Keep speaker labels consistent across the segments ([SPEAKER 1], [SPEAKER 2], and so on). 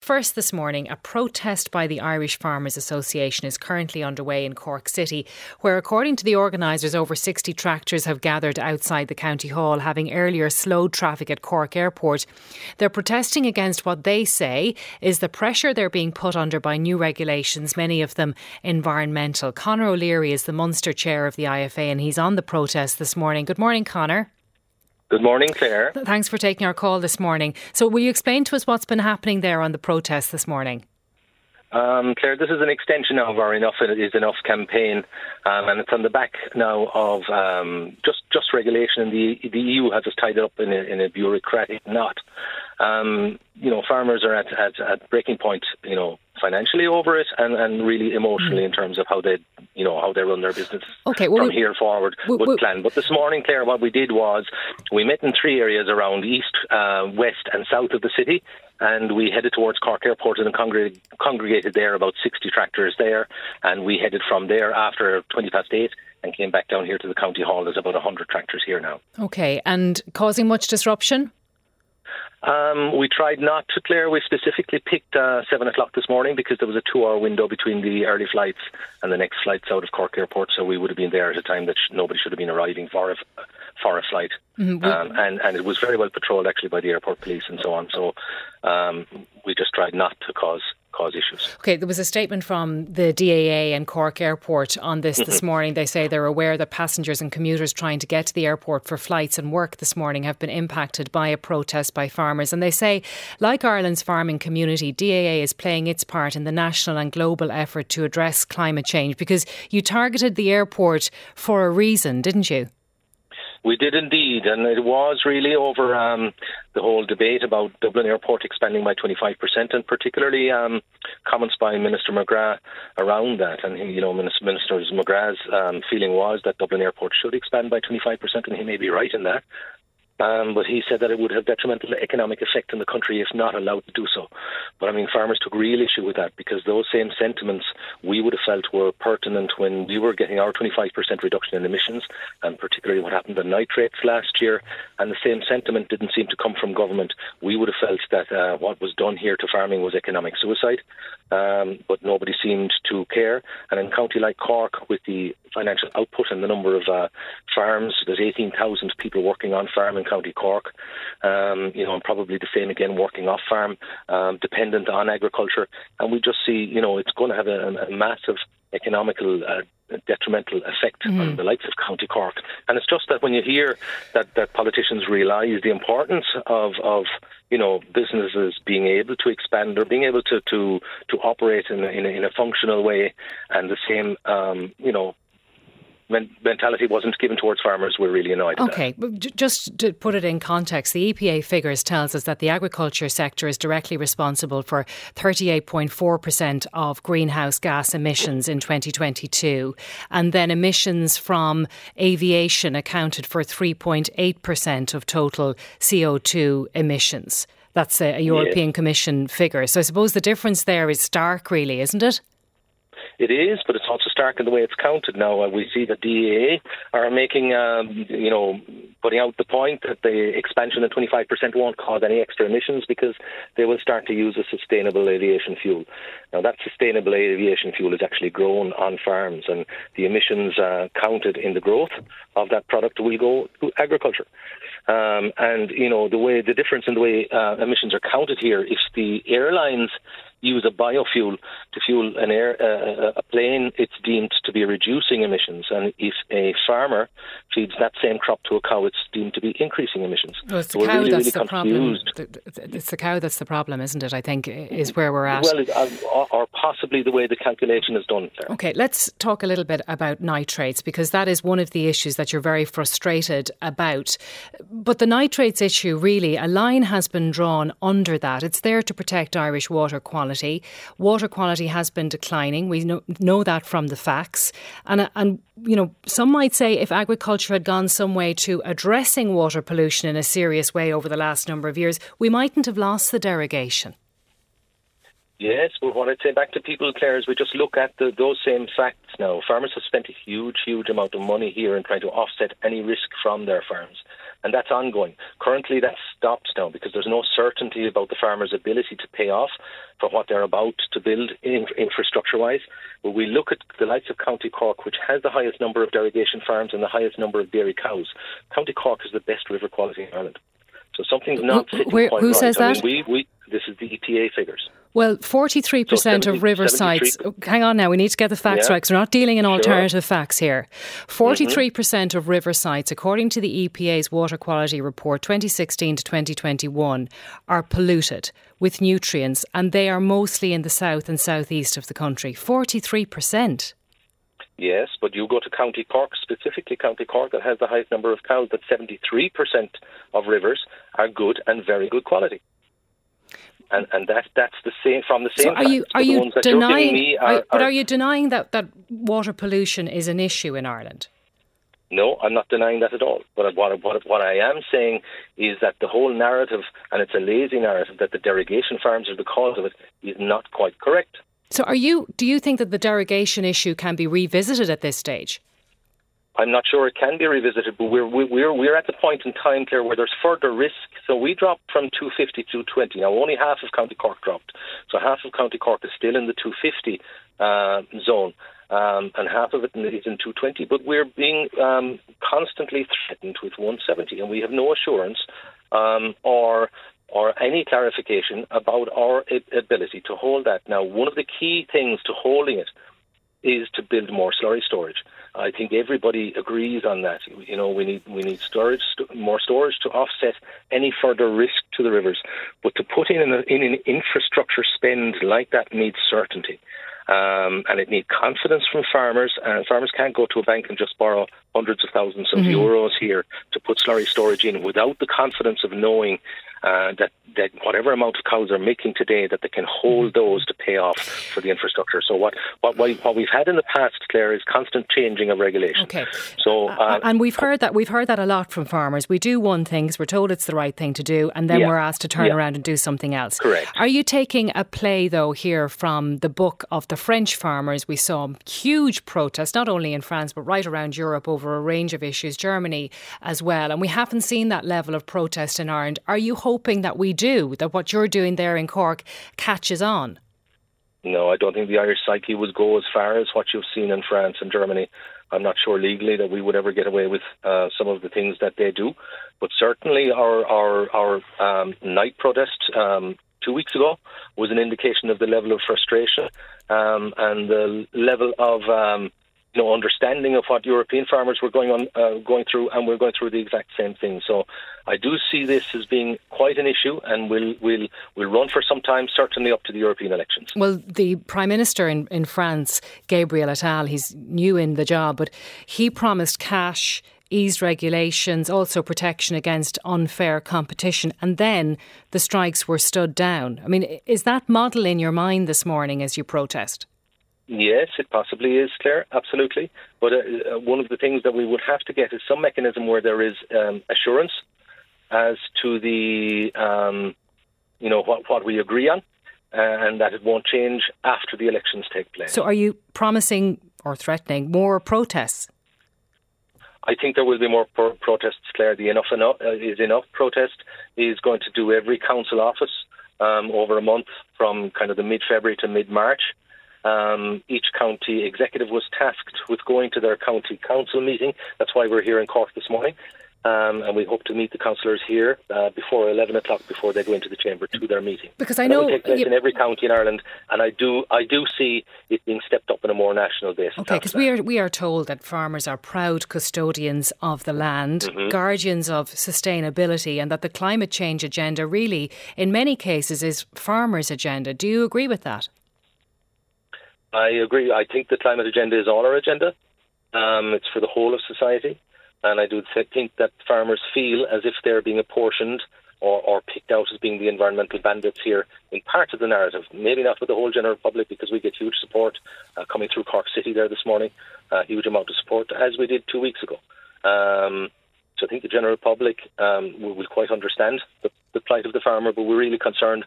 [SPEAKER 1] First this morning, a protest by the Irish Farmers Association is currently underway in Cork City, where, according to the organisers, over 60 tractors have gathered outside the County Hall, having earlier slowed traffic at Cork Airport. They're protesting against what they say is the pressure they're being put under by new regulations, many of them environmental. Conor O'Leary is the Munster chair of the IFA, and he's on the protest this morning. Good morning, Conor.
[SPEAKER 2] Good morning, Claire.
[SPEAKER 1] Thanks for taking our call this morning. So, will you explain to us what's been happening there on the protest this morning?
[SPEAKER 2] Um, Claire, this is an extension of our Enough is Enough campaign, um, and it's on the back now of um, just just regulation. And the the EU has just tied it up in a, in a bureaucratic knot. Um, you know, farmers are at, at, at breaking point. You know, financially over it, and, and really emotionally mm. in terms of how they you know how they run their business
[SPEAKER 1] okay,
[SPEAKER 2] well, from here forward
[SPEAKER 1] well,
[SPEAKER 2] would plan. But this morning, Claire, what we did was we met in three areas around east, uh, west, and south of the city, and we headed towards Cork Airport and congregated, congregated there about 60 tractors there, and we headed from there after 20 past eight and came back down here to the county hall. There's about 100 tractors here now.
[SPEAKER 1] Okay, and causing much disruption?
[SPEAKER 2] Um, we tried not to, Claire. We specifically picked uh, 7 o'clock this morning because there was a two hour window between the early flights and the next flights out of Cork Airport, so we would have been there at a time that sh- nobody should have been arriving for a, for a flight. Mm-hmm. Um, and, and it was very well patrolled actually by the airport police and so on. So um, we just tried not to cause cause issues.
[SPEAKER 1] Okay, there was a statement from the DAA and Cork Airport on this this mm-hmm. morning. They say they're aware that passengers and commuters trying to get to the airport for flights and work this morning have been impacted by a protest by farmers. And they say, like Ireland's farming community, DAA is playing its part in the national and global effort to address climate change because you targeted the airport for a reason, didn't you?
[SPEAKER 2] We did indeed, and it was really over um, the whole debate about Dublin Airport expanding by 25%, and particularly um, comments by Minister McGrath around that. And you know, Minister, Minister McGrath's um, feeling was that Dublin Airport should expand by 25%, and he may be right in that. Um, but he said that it would have detrimental economic effect in the country if not allowed to do so. But I mean, farmers took real issue with that because those same sentiments we would have felt were pertinent when we were getting our 25% reduction in emissions, and particularly what happened to nitrates last year. And the same sentiment didn't seem to come from government. We would have felt that uh, what was done here to farming was economic suicide, um, but nobody seemed to care. And in a county like Cork, with the financial output and the number of uh, farms. There's 18,000 people working on farm in County Cork, um, you know, and probably the same again working off farm, um, dependent on agriculture. And we just see, you know, it's going to have a, a massive economical uh, detrimental effect mm-hmm. on the likes of County Cork. And it's just that when you hear that, that politicians realise the importance of, of you know businesses being able to expand or being able to to, to operate in a, in, a, in a functional way, and the same um, you know mentality wasn't given towards farmers, we're really annoyed.
[SPEAKER 1] Okay, just to put it in context, the EPA figures tells us that the agriculture sector is directly responsible for 38.4% of greenhouse gas emissions in 2022, and then emissions from aviation accounted for 3.8% of total CO2 emissions. That's a, European yeah. Commission figure. So I suppose the difference there is stark, really, isn't it?
[SPEAKER 2] It is, but it's also stark in the way it's counted now. Uh, we see that DAA are making, um, you know, putting out the point that the expansion of 25% won't cause any extra emissions because they will start to use a sustainable aviation fuel. Now, that sustainable aviation fuel is actually grown on farms, and the emissions uh, counted in the growth of that product will go to agriculture. Um, and you know the way the difference in the way uh, emissions are counted here. If the airlines use a biofuel to fuel an air uh, a plane, it's deemed to be reducing emissions. And if a farmer feeds that same crop to a cow, it's deemed to be increasing emissions.
[SPEAKER 1] Well, it's the cow really, that's really the confused. problem. It's the cow that's the problem, isn't it? I think is where we're at.
[SPEAKER 2] Well, uh, or possibly the way the calculation is done. There.
[SPEAKER 1] Okay, let's talk a little bit about nitrates because that is one of the issues that you're very frustrated about. But the nitrates issue, really, a line has been drawn under that. It's there to protect Irish water quality. Water quality has been declining. We know, know that from the facts. And, and, you know, some might say if agriculture had gone some way to addressing water pollution in a serious way over the last number of years, we mightn't have lost the derogation.
[SPEAKER 2] Yes, but what I'd say back to people, Claire, is we just look at the, those same facts now. Farmers have spent a huge, huge amount of money here in trying to offset any risk from their farms. And that's ongoing. Currently, that's stopped now because there's no certainty about the farmers' ability to pay off for what they're about to build in, infrastructure wise. But we look at the likes of County Cork, which has the highest number of derogation farms and the highest number of dairy cows. County Cork is the best river quality in Ireland. So something's not
[SPEAKER 1] Where,
[SPEAKER 2] quite
[SPEAKER 1] who
[SPEAKER 2] right.
[SPEAKER 1] says
[SPEAKER 2] I
[SPEAKER 1] that?
[SPEAKER 2] mean, we, we, this is the EPA figures.
[SPEAKER 1] Well, 43%
[SPEAKER 2] So 70
[SPEAKER 1] of river sites. Hang on now, we need to get the facts
[SPEAKER 2] Yeah.
[SPEAKER 1] right because we're not dealing in
[SPEAKER 2] Sure.
[SPEAKER 1] alternative facts here.
[SPEAKER 2] Mm-hmm.
[SPEAKER 1] 43% of river sites, according to the EPA's Water Quality Report 2016 to 2021, are polluted with nutrients and they are mostly in the south and southeast of the country. 43%.
[SPEAKER 2] Yes, but you go to County Cork, specifically County Cork, that has the highest number of cows, that 73% of rivers are good and very good quality. And and that that's the same from the
[SPEAKER 1] So
[SPEAKER 2] same.
[SPEAKER 1] are you are you
[SPEAKER 2] ones that you're giving
[SPEAKER 1] denying are-
[SPEAKER 2] are,
[SPEAKER 1] but
[SPEAKER 2] are-
[SPEAKER 1] are you denying that that water pollution is an issue in Ireland?
[SPEAKER 2] No, I'm not denying that at all. But what, what, what I am saying is that the whole narrative, and it's a lazy narrative, that the derogation farms are the cause of it, is not quite correct.
[SPEAKER 1] So are you do you think that the derogation issue can be revisited at this stage?
[SPEAKER 2] I'm not sure it can be revisited, but we're we're we're at the point in time, Claire, where there's further risk. So we dropped from 250 to 220. Now only half of County Cork dropped, so half of County Cork is still in the 250 uh, zone, um, and half of it is in 220. But we're being um, constantly threatened with 170, and we have no assurance um, or or any clarification about our ability to hold that. Now, one of the key things to holding it is to build more slurry storage. I think everybody agrees on that. You know, we need we need storage, more storage to offset any further risk to the rivers. But to put in an, in an infrastructure spend like that needs certainty. Um, and it needs confidence from farmers. And farmers can't go to a bank and just borrow hundreds of 1000s of euros here to put slurry storage in without the confidence of knowing uh, that that whatever amount of cows are making today, that they can hold those to pay off for the infrastructure. So what what what what we've had in the past, Claire, is constant changing of regulation.
[SPEAKER 1] Okay.
[SPEAKER 2] So uh,
[SPEAKER 1] and we've heard that we've heard that a lot from farmers. We do one thing we're told it's the right thing to do, and then
[SPEAKER 2] Yeah.
[SPEAKER 1] we're asked to turn
[SPEAKER 2] Yeah.
[SPEAKER 1] around and do something else.
[SPEAKER 2] Correct.
[SPEAKER 1] Are you taking a play though here from the book of the French farmers? We saw huge protests not only in France but right around Europe over a range of issues, Germany as well, and we haven't seen that level of protest in Ireland. Are you hoping that we do that? What you're doing there in Cork catches on.
[SPEAKER 2] No, I don't think the Irish psyche would go as far as what you've seen in France and Germany. I'm not sure legally that we would ever get away with uh, some of the things that they do, but certainly our our our um, night protest um, two weeks ago was an indication of the level of frustration um, and the level of um, you know understanding of what European farmers were going on uh, going through, and we're going through the exact same thing. So I do see this as being quite an issue, and we'll will will run for some time, certainly up to the European elections.
[SPEAKER 1] Well, the Prime Minister in, in France, Gabriel Attal, he's new in the job, but he promised cash, eased regulations, also protection against unfair competition, and then the strikes were stood down. I mean, is that model in your mind this morning as you protest?
[SPEAKER 2] Yes, it possibly is, Claire, absolutely. But uh, uh, one of the things that we would have to get is some mechanism where there is um, assurance as to the, um, you know, what, what we agree on, uh, and that it won't change after the elections take place.
[SPEAKER 1] So, are you promising or threatening more protests?
[SPEAKER 2] I think there will be more pro- protests, Claire. The enough, enough uh, is enough protest is going to do every council office um, over a month from kind of the mid-February to mid-March. Um, each county executive was tasked with going to their county council meeting. That's why we're here in Cork this morning. Um, and we hope to meet the councillors here uh, before 11 o'clock before they go into the chamber to their meeting.
[SPEAKER 1] Because I
[SPEAKER 2] And that
[SPEAKER 1] know
[SPEAKER 2] will take place
[SPEAKER 1] you-
[SPEAKER 2] in every county in Ireland, and I do I do see it being stepped up on a more national basis.
[SPEAKER 1] Okay, because we are we are told that farmers are proud custodians of the land,
[SPEAKER 2] Mm-hmm.
[SPEAKER 1] guardians of sustainability, and that the climate change agenda really, in many cases, is farmers' agenda. Do you agree with that?
[SPEAKER 2] I agree. I think the climate agenda is on our agenda. Um, it's for the whole of society. And I do th- think that farmers feel as if they're being apportioned or, or picked out as being the environmental bandits here in part of the narrative. Maybe not with the whole general public because we get huge support uh, coming through Cork City there this morning, a huge amount of support, as we did two weeks ago. Um, so I think the general public um, will, will quite understand the, the plight of the farmer, but we're really concerned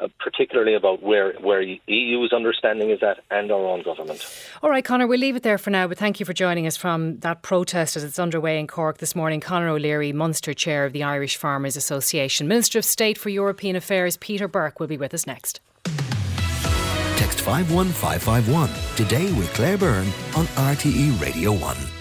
[SPEAKER 2] uh, particularly about where where EU's understanding is at and our own government.
[SPEAKER 1] All right, Conor, we'll leave it there for now. But thank you for joining us from that protest as it's underway in Cork this morning. Conor O'Leary, Munster Chair of the Irish Farmers Association, Minister of State for European Affairs Peter Burke will be with us next.
[SPEAKER 3] Text five one five five one today with Claire Byrne on RTE Radio One.